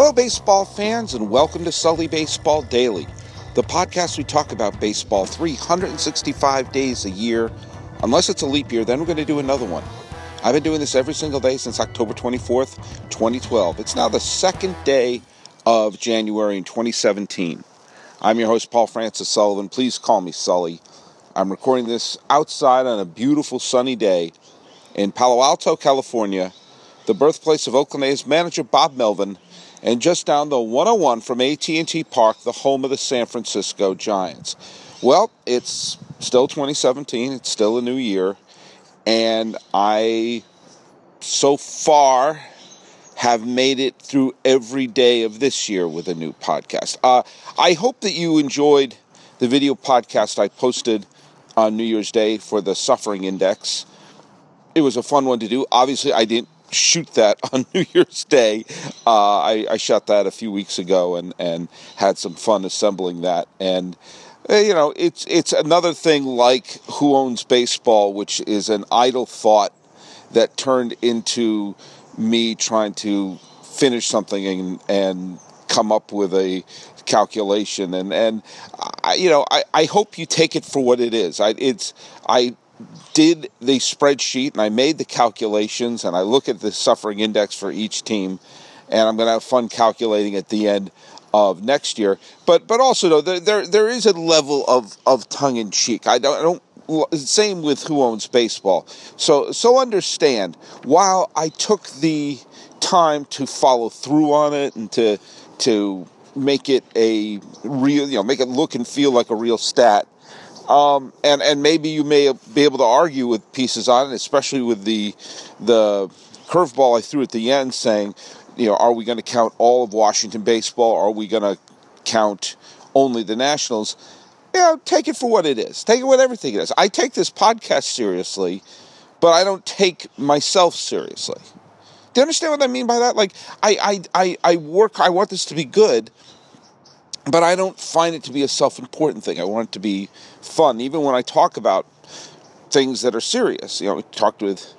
Hello, baseball fans, and welcome to Sully Baseball Daily, the podcast we talk about baseball 365 days a year. Unless it's a leap year, then we're going to do another one. I've been doing this every single day since October 24th, 2012. It's now the second day of January in 2017. I'm your host, Paul Francis Sullivan. Please call me Sully. I'm recording this outside on a beautiful sunny day in Palo Alto, California, the birthplace of Oakland A's manager Bob Melvin and just down the 101 from AT&T Park, the home of the San Francisco Giants. Well, it's still 2017, it's still a new year, and I so far have made it through every day of this year with a new podcast. Uh, I hope that you enjoyed the video podcast I posted on New Year's Day for the Suffering Index. It was a fun one to do. Obviously, I didn't shoot that on New Year's Day. Uh, I, I, shot that a few weeks ago and, and had some fun assembling that. And uh, you know, it's it's another thing like Who Owns Baseball, which is an idle thought that turned into me trying to finish something and, and come up with a calculation and and I, you know I, I hope you take it for what it is I it's I did the spreadsheet and I made the calculations and I look at the suffering index for each team and I'm going to have fun calculating at the end of next year. But but also though there there, there is a level of, of tongue in cheek. I don't, I don't same with who owns baseball. So so understand while I took the time to follow through on it and to to make it a real you know make it look and feel like a real stat um, and and maybe you may be able to argue with pieces on it, especially with the the curveball I threw at the end, saying, you know, are we going to count all of Washington baseball? Are we going to count only the Nationals? You know, take it for what it is. Take it with everything it is. I take this podcast seriously, but I don't take myself seriously. Do you understand what I mean by that? Like, I, I, I, I work. I want this to be good but I don't find it to be a self important thing. I want it to be fun, even when I talk about things that are serious. You know, I talked with,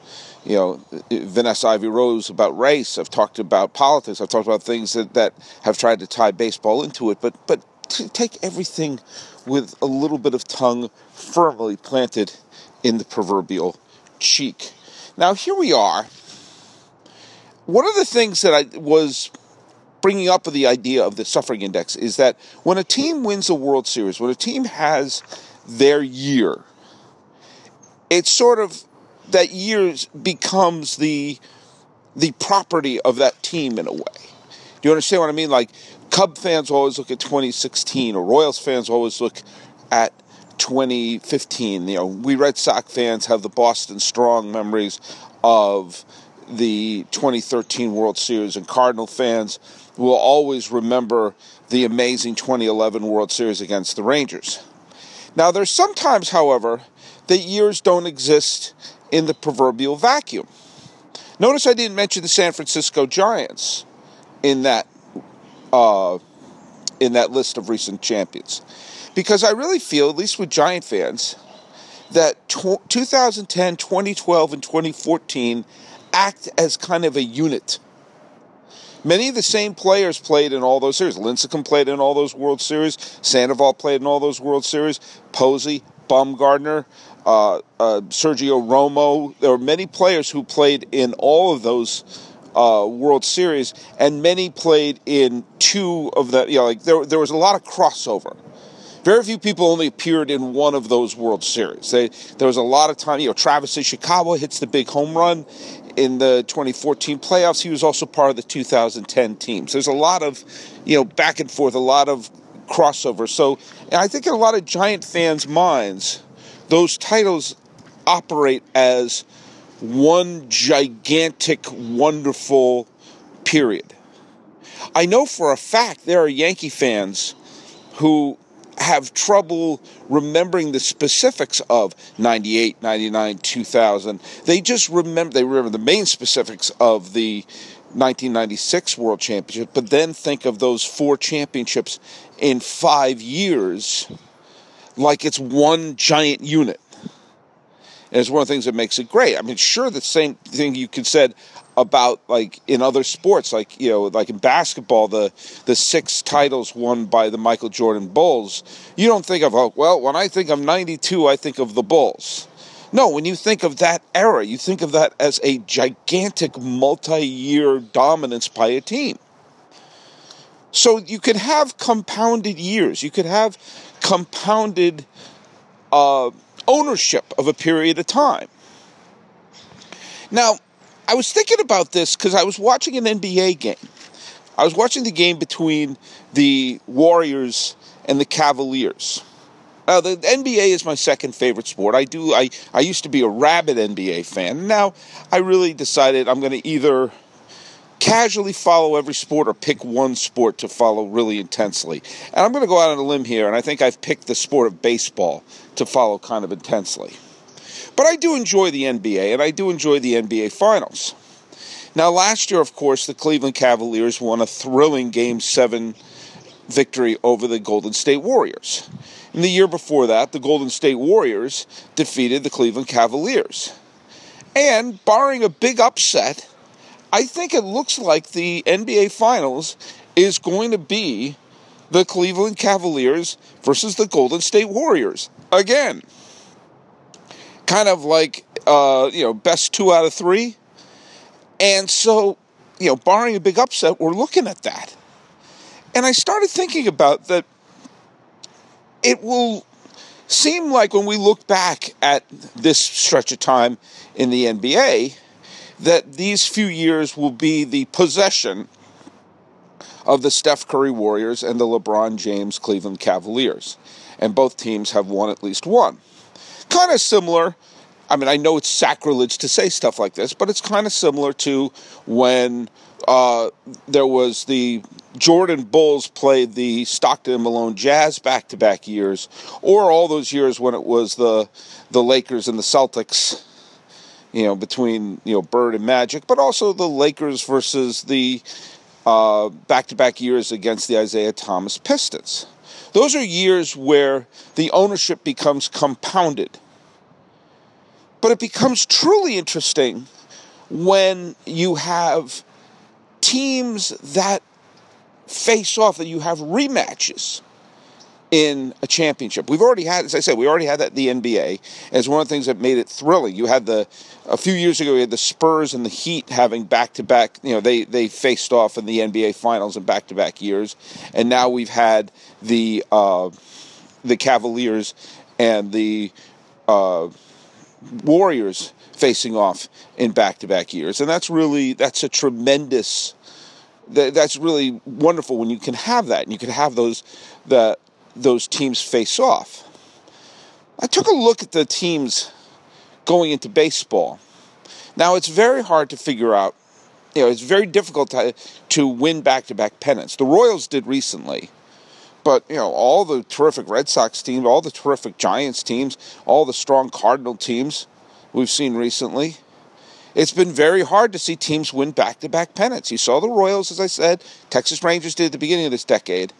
you know, Vanessa Ivy Rose about race. I've talked about politics. I've talked about things that, that have tried to tie baseball into it. But but take everything with a little bit of tongue firmly planted in the proverbial cheek. Now here we are. One of the things that I was bringing up the idea of the suffering index is that when a team wins a World Series, when a team has their year, it's sort of that year becomes the the property of that team in a way. Do you understand what I mean? Like Cub fans always look at 2016, or Royals fans always look at 2015. You know, we Red Sox fans have the Boston strong memories of the 2013 World Series, and Cardinal fans will always remember the amazing 2011 World Series against the Rangers. Now, there's sometimes, however, that years don't exist in the proverbial vacuum. Notice I didn't mention the San Francisco Giants in that uh, in that list of recent champions, because I really feel, at least with Giant fans, that 2010, 2012, and 2014 act as kind of a unit. Many of the same players played in all those series. Lincecum played in all those World Series. Sandoval played in all those World Series. Posey, Bumgarner, uh, uh, Sergio Romo. There were many players who played in all of those uh, World Series, and many played in two of the. You know, like there, there was a lot of crossover. Very few people only appeared in one of those World Series. They, there was a lot of time. You know, Travis Ishikawa hits the big home run in the 2014 playoffs. He was also part of the 2010 teams. There's a lot of, you know, back and forth, a lot of crossover. So I think in a lot of Giant fans' minds, those titles operate as one gigantic, wonderful period. I know for a fact there are Yankee fans who have trouble remembering the specifics of 98, 99, 2000. They just remember, they remember the main specifics of the 1996 World Championship, but then think of those four championships in five years like it's one giant unit. And it's one of the things that makes it great. I mean, sure, the same thing you could said about like in other sports, like you know, like in basketball, the the six titles won by the Michael Jordan Bulls. You don't think of oh, well, when I think of '92, I think of the Bulls. No, when you think of that era, you think of that as a gigantic multi-year dominance by a team. So you could have compounded years. You could have compounded uh, ownership of a period of time. Now, I was thinking about this because I was watching an NBA game. I was watching the game between the Warriors and the Cavaliers. Now, the NBA is my second favorite sport. I do. I, I used to be a rabid NBA fan. Now, I really decided I'm going to either casually follow every sport or pick one sport to follow really intensely. And I'm going to go out on a limb here, and I think I've picked the sport of baseball to follow kind of intensely. But I do enjoy the NBA, and I do enjoy the NBA Finals. Now, last year, of course, the Cleveland Cavaliers won a thrilling Game 7 victory over the Golden State Warriors. In the year before that, the Golden State Warriors defeated the Cleveland Cavaliers. And barring a big upset, I think it looks like the NBA Finals is going to be the Cleveland Cavaliers versus the Golden State Warriors again kind of like uh, you know best two out of three, and so you know barring a big upset, we're looking at that, and I started thinking about that. It will seem like when we look back at this stretch of time in the NBA, that these few years will be the possession of the Steph Curry Warriors and the LeBron James Cleveland Cavaliers. And both teams have won at least one kind of similar. I mean, I know it's sacrilege to say stuff like this, but it's kind of similar to when uh, there was the Jordan Bulls played the Stockton and Malone Jazz back to back years, or all those years when it was the the Lakers and the Celtics, you know, between you know Bird and Magic, but also the Lakers versus the back to back years against the Isiah Thomas Pistons. Those are years where the ownership becomes compounded. But it becomes truly interesting when you have teams that face off, that you have rematches in a championship. We've already had, as I said, we already had that the NBA as one of the things that made it thrilling. You had the a few years ago, you had the Spurs and the Heat having back to back. You know, they they faced off in the NBA Finals in back to back years, and now we've had the uh, the Cavaliers and the uh, Warriors facing off in back to back years, and that's really that's a tremendous. That's really wonderful when you can have that, and you can have those the those teams face off. I took a look at the teams going into baseball. Now, it's very hard to figure out, you know, it's very difficult to, to win back to back pennants. The Royals did recently, but, you know, all the terrific Red Sox teams, all the terrific Giants teams, all the strong Cardinal teams we've seen recently, it's been very hard to see teams win back to back pennants. You saw the Royals, as I said, Texas Rangers did at the beginning of this decade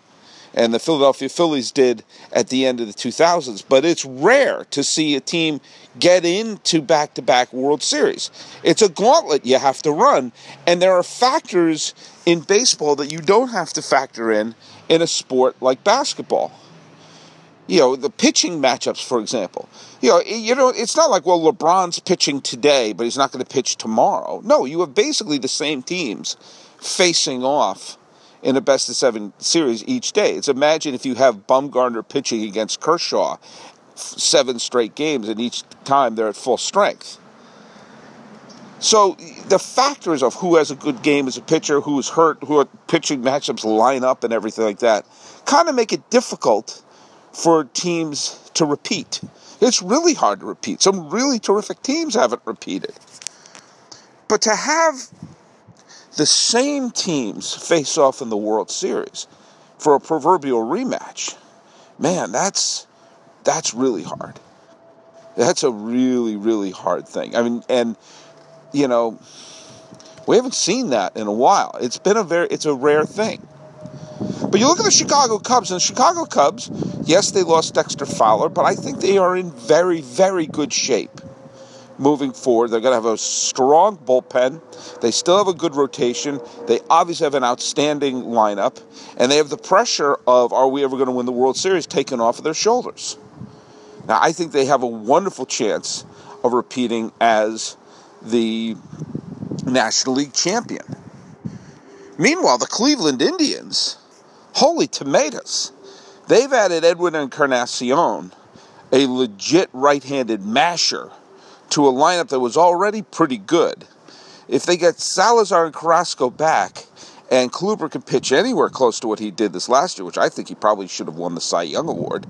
and the Philadelphia Phillies did at the end of the 2000s. But it's rare to see a team get into back to back World Series. It's a gauntlet you have to run, and there are factors in baseball that you don't have to factor in in a sport like basketball. You know, the pitching matchups, for example. You know, you know, it's not like, well, LeBron's pitching today, but he's not going to pitch tomorrow. No, you have basically the same teams facing off in a best of seven series each day. It's imagine if you have Bumgarner pitching against Kershaw seven straight games, and each time they're at full strength. So the factors of who has a good game as a pitcher, who is hurt, who are pitching matchups line up, and everything like that, kind of make it difficult for teams to repeat. It's really hard to repeat. Some really terrific teams haven't repeated. But to have the same teams face off in the World Series for a proverbial rematch. Man, that's that's really hard. That's a really really hard thing. I mean, and you know, we haven't seen that in a while. It's been a very it's a rare thing. But you look at the Chicago Cubs, and the Chicago Cubs, yes, they lost Dexter Fowler, but I think they are in very, very good shape. Moving forward. They're going to have a strong bullpen. They still have a good rotation. They obviously have an outstanding lineup. And they have the pressure of, are we ever going to win the World Series, taken off of their shoulders. Now, I think they have a wonderful chance of repeating as the National League champion. Meanwhile, the Cleveland Indians, holy tomatoes, they've added Edwin Encarnacion, a legit right handed masher, to a lineup that was already pretty good. If they get Salazar and Carrasco back, and Kluber can pitch anywhere close to what he did this last year, which I think he probably should have won the Cy Young Award,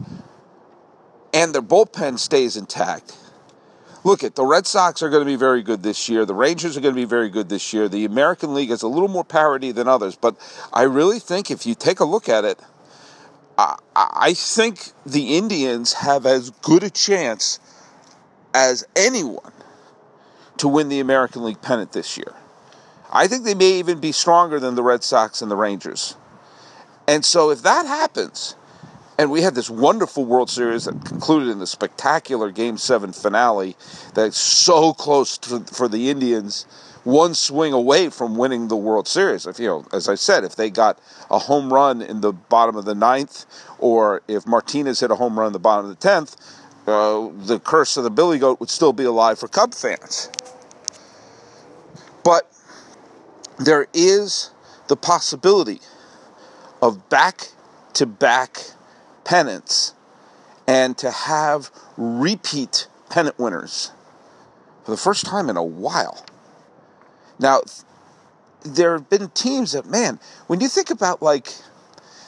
and their bullpen stays intact, look at the Red Sox are going to be very good this year. The Rangers are going to be very good this year. The American League has a little more parity than others, but I really think if you take a look at it, I, I think the Indians have as good a chance as anyone to win the American League pennant this year. I think they may even be stronger than the Red Sox and the Rangers. And so if that happens, and we had this wonderful World Series that concluded in the spectacular Game 7 finale that's so close to, for the Indians, one swing away from winning the World Series. If you know, as I said, if they got a home run in the bottom of the ninth, or if Martinez hit a home run in the bottom of the tenth, uh, the curse of the Billy Goat would still be alive for Cub fans. But there is the possibility of back to back pennants and to have repeat pennant winners for the first time in a while. Now, there have been teams that, man, when you think about like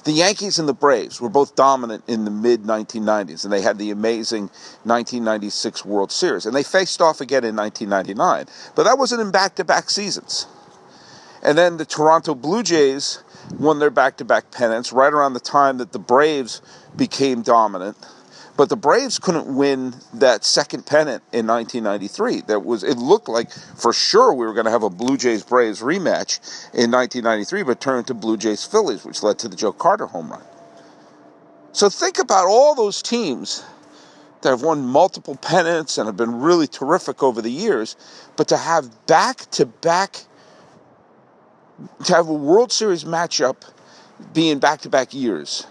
the Yankees and the Braves were both dominant in the mid 1990s, and they had the amazing 1996 World Series, and they faced off again in 1999, but that wasn't in back to back seasons. And then the Toronto Blue Jays won their back to back pennants right around the time that the Braves became dominant. But the Braves couldn't win that second pennant in 1993. That was it looked like for sure we were going to have a Blue Jays Braves rematch in 1993, but turned to Blue Jays Phillies, which led to the Joe Carter home run. So think about all those teams that have won multiple pennants and have been really terrific over the years, but to have back to back to have a World Series matchup being back to back years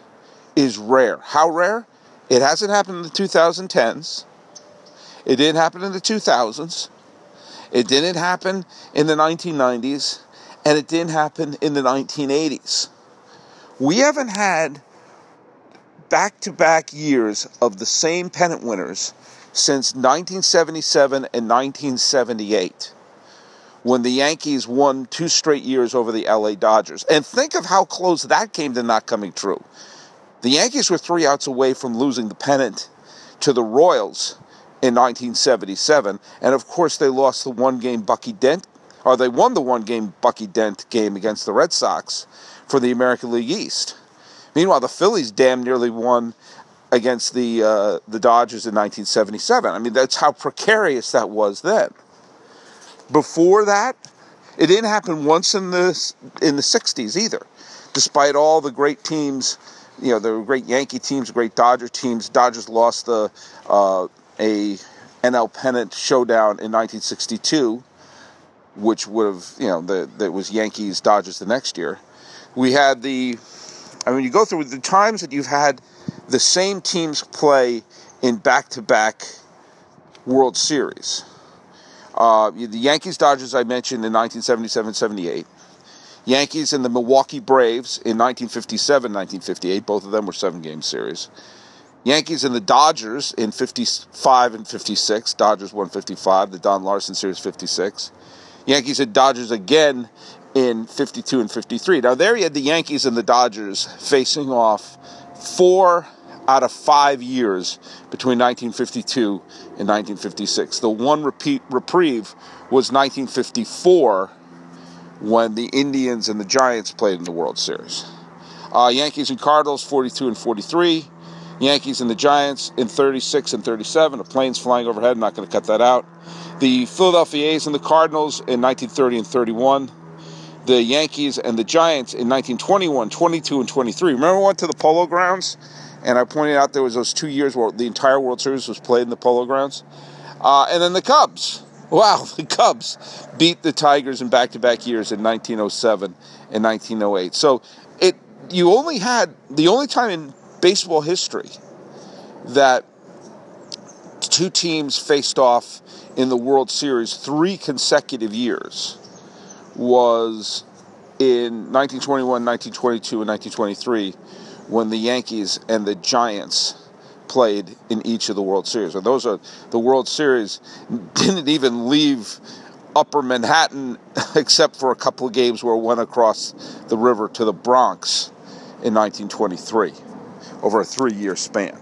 is rare. How rare? It hasn't happened in the 2010s. It didn't happen in the 2000s. It didn't happen in the 1990s. And it didn't happen in the 1980s. We haven't had back to back years of the same pennant winners since 1977 and 1978 when the Yankees won two straight years over the LA Dodgers. And think of how close that came to not coming true. The Yankees were three outs away from losing the pennant to the Royals in 1977. And of course, they lost the one game Bucky Dent, or they won the one game Bucky Dent game against the Red Sox for the American League East. Meanwhile, the Phillies damn nearly won against the uh, the Dodgers in 1977. I mean, that's how precarious that was then. Before that, it didn't happen once in the in the 60s either. Despite all the great teams, you know, there were great Yankee teams, great Dodger teams. Dodgers lost the uh, a NL pennant showdown in 1962, which would have, you know, the, that was Yankees Dodgers the next year. We had the, I mean, you go through the times that you've had the same teams play in back-to-back World Series. Uh, the Yankees Dodgers I mentioned in 1977 78. Yankees and the Milwaukee Braves in 1957 1958. Both of them were seven game series. Yankees and the Dodgers in 55 and 56. Dodgers won 55. The Don Larsen series 56. Yankees and Dodgers again in 52 and 53. Now, there you had the Yankees and the Dodgers facing off four out of five years between 1952 and 1956. The one repeat reprieve was 1954 when the Indians and the Giants played in the World Series. Uh, Yankees and Cardinals 42 and 43. Yankees and the Giants in 36 and 37. A plane's flying overhead. I'm not going to cut that out. The Philadelphia A's and the Cardinals in 1930 and 31. The Yankees and the Giants in 1921, 22, and 23. Remember we went to the Polo Grounds? and I pointed out there was those two years where the entire World Series was played in the Polo Grounds. Uh, and then the Cubs. Wow, the Cubs beat the Tigers in back-to-back years in 1907 and 1908. So it you only had the only time in baseball history that two teams faced off in the World Series three consecutive years was in 1921, 1922, and 1923 when the Yankees and the Giants played in each of the World Series. And those are the World Series didn't even leave upper Manhattan except for a couple of games where it went across the river to the Bronx in 1923 over a three year span.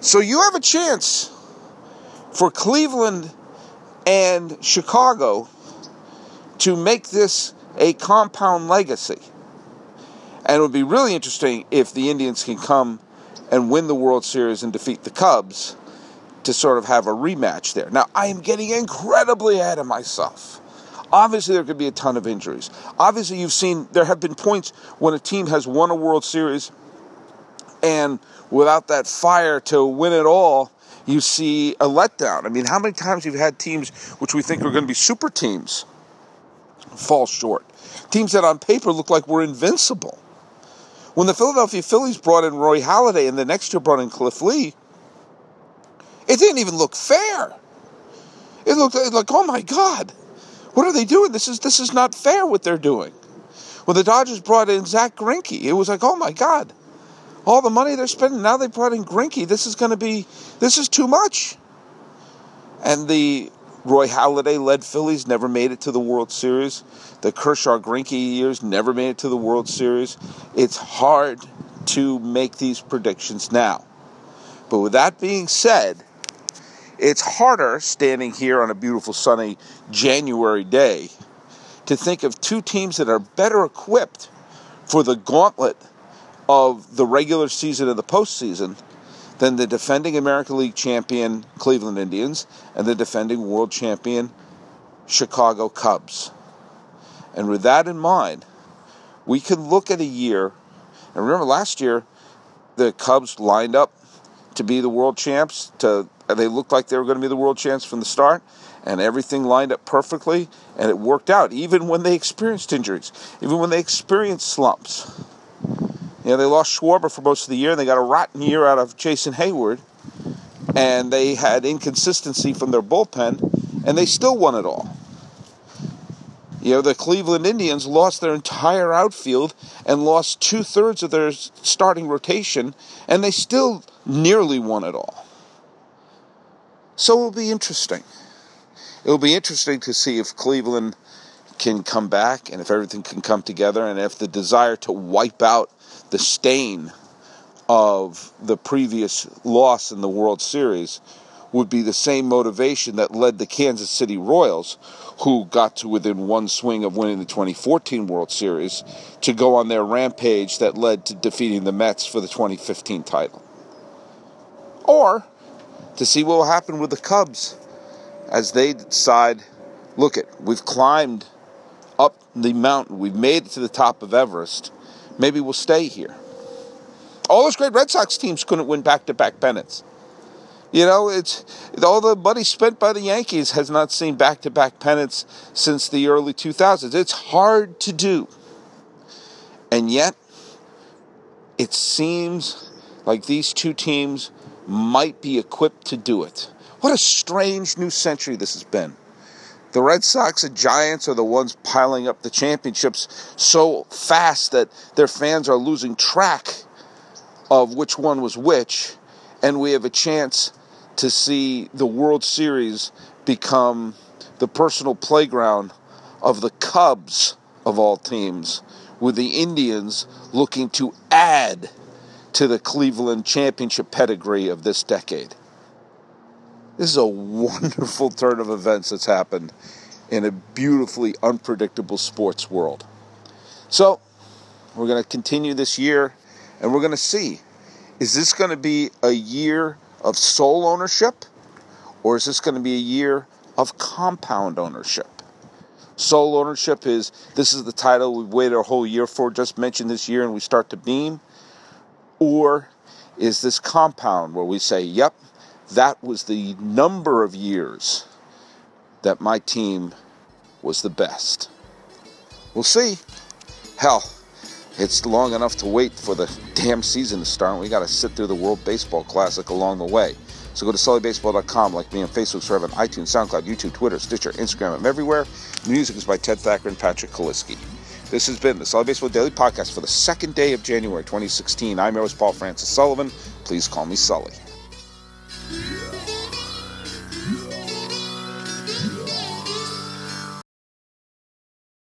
So you have a chance for Cleveland and Chicago to make this a compound legacy. And it would be really interesting if the Indians can come and win the World Series and defeat the Cubs to sort of have a rematch there. Now, I am getting incredibly ahead of myself. Obviously, there could be a ton of injuries. Obviously, you've seen there have been points when a team has won a World Series and without that fire to win it all, you see a letdown. I mean, how many times you've had teams which we think are going to be super teams fall short? Teams that on paper look like we're invincible. When the Philadelphia Phillies brought in Roy Halladay and the next year brought in Cliff Lee, it didn't even look fair. It looked like, oh my God, what are they doing? This is this is not fair what they're doing. When the Dodgers brought in Zack Greinke, it was like, oh my God, all the money they're spending now they brought in Greinke. This is going to be this is too much. And the Roy Halladay led Phillies never made it to the World Series. The Kershaw Greinke years never made it to the World Series. It's hard to make these predictions now. But with that being said, it's harder standing here on a beautiful sunny January day to think of two teams that are better equipped for the gauntlet of the regular season and the postseason than the defending American League champion Cleveland Indians and the defending world champion Chicago Cubs. And with that in mind, we can look at a year, and remember last year, the Cubs lined up to be the world champs. To they looked like they were going to be the world champs from the start, and everything lined up perfectly, and it worked out. Even when they experienced injuries, even when they experienced slumps. You know, they lost Schwarber for most of the year, and they got a rotten year out of Jason Heyward, and they had inconsistency from their bullpen, and they still won it all. You know, the Cleveland Indians lost their entire outfield and lost two thirds of their starting rotation, and they still nearly won it all. So it'll be interesting. It'll be interesting to see if Cleveland can come back and if everything can come together and if the desire to wipe out the stain of the previous loss in the World Series would be the same motivation that led the Kansas City Royals, who got to within one swing of winning the 2014 World Series, to go on their rampage that led to defeating the Mets for the 2015 title. Or to see what will happen with the Cubs as they decide look it, we've climbed up the mountain, we've made it to the top of Everest, maybe we'll stay here. All those great Red Sox teams couldn't win back to back pennants. You know, it's all the money spent by the Yankees has not seen back-to-back pennants since the early 2000s. It's hard to do. And yet it seems like these two teams might be equipped to do it. What a strange new century this has been. The Red Sox and Giants are the ones piling up the championships so fast that their fans are losing track of which one was which, and we have a chance to see the World Series become the personal playground of the Cubs of all teams, with the Indians looking to add to the Cleveland championship pedigree of this decade. This is a wonderful turn of events that's happened in a beautifully unpredictable sports world. So, we're going to continue this year and we're going to see is this going to be a year of sole ownership, or is this going to be a year of compound ownership? Sole ownership is this is the title we've waited a whole year for, just mentioned this year, and we start to beam. Or is this compound where we say, yep, that was the number of years that my team was the best. We'll see. Hell, it's long enough to wait for the damn season to start. We got to sit through the World Baseball Classic along the way. So go to sullybaseball.com, like me on Facebook, subscribe on iTunes, SoundCloud, YouTube, Twitter, Stitcher, Instagram. I'm everywhere. Music is by Ted Thacker and Patrick Kaliski. This has been the Sully Baseball Daily Podcast for the second day of January 2016. I'm your host, Paul Francis Sullivan. Please call me Sully.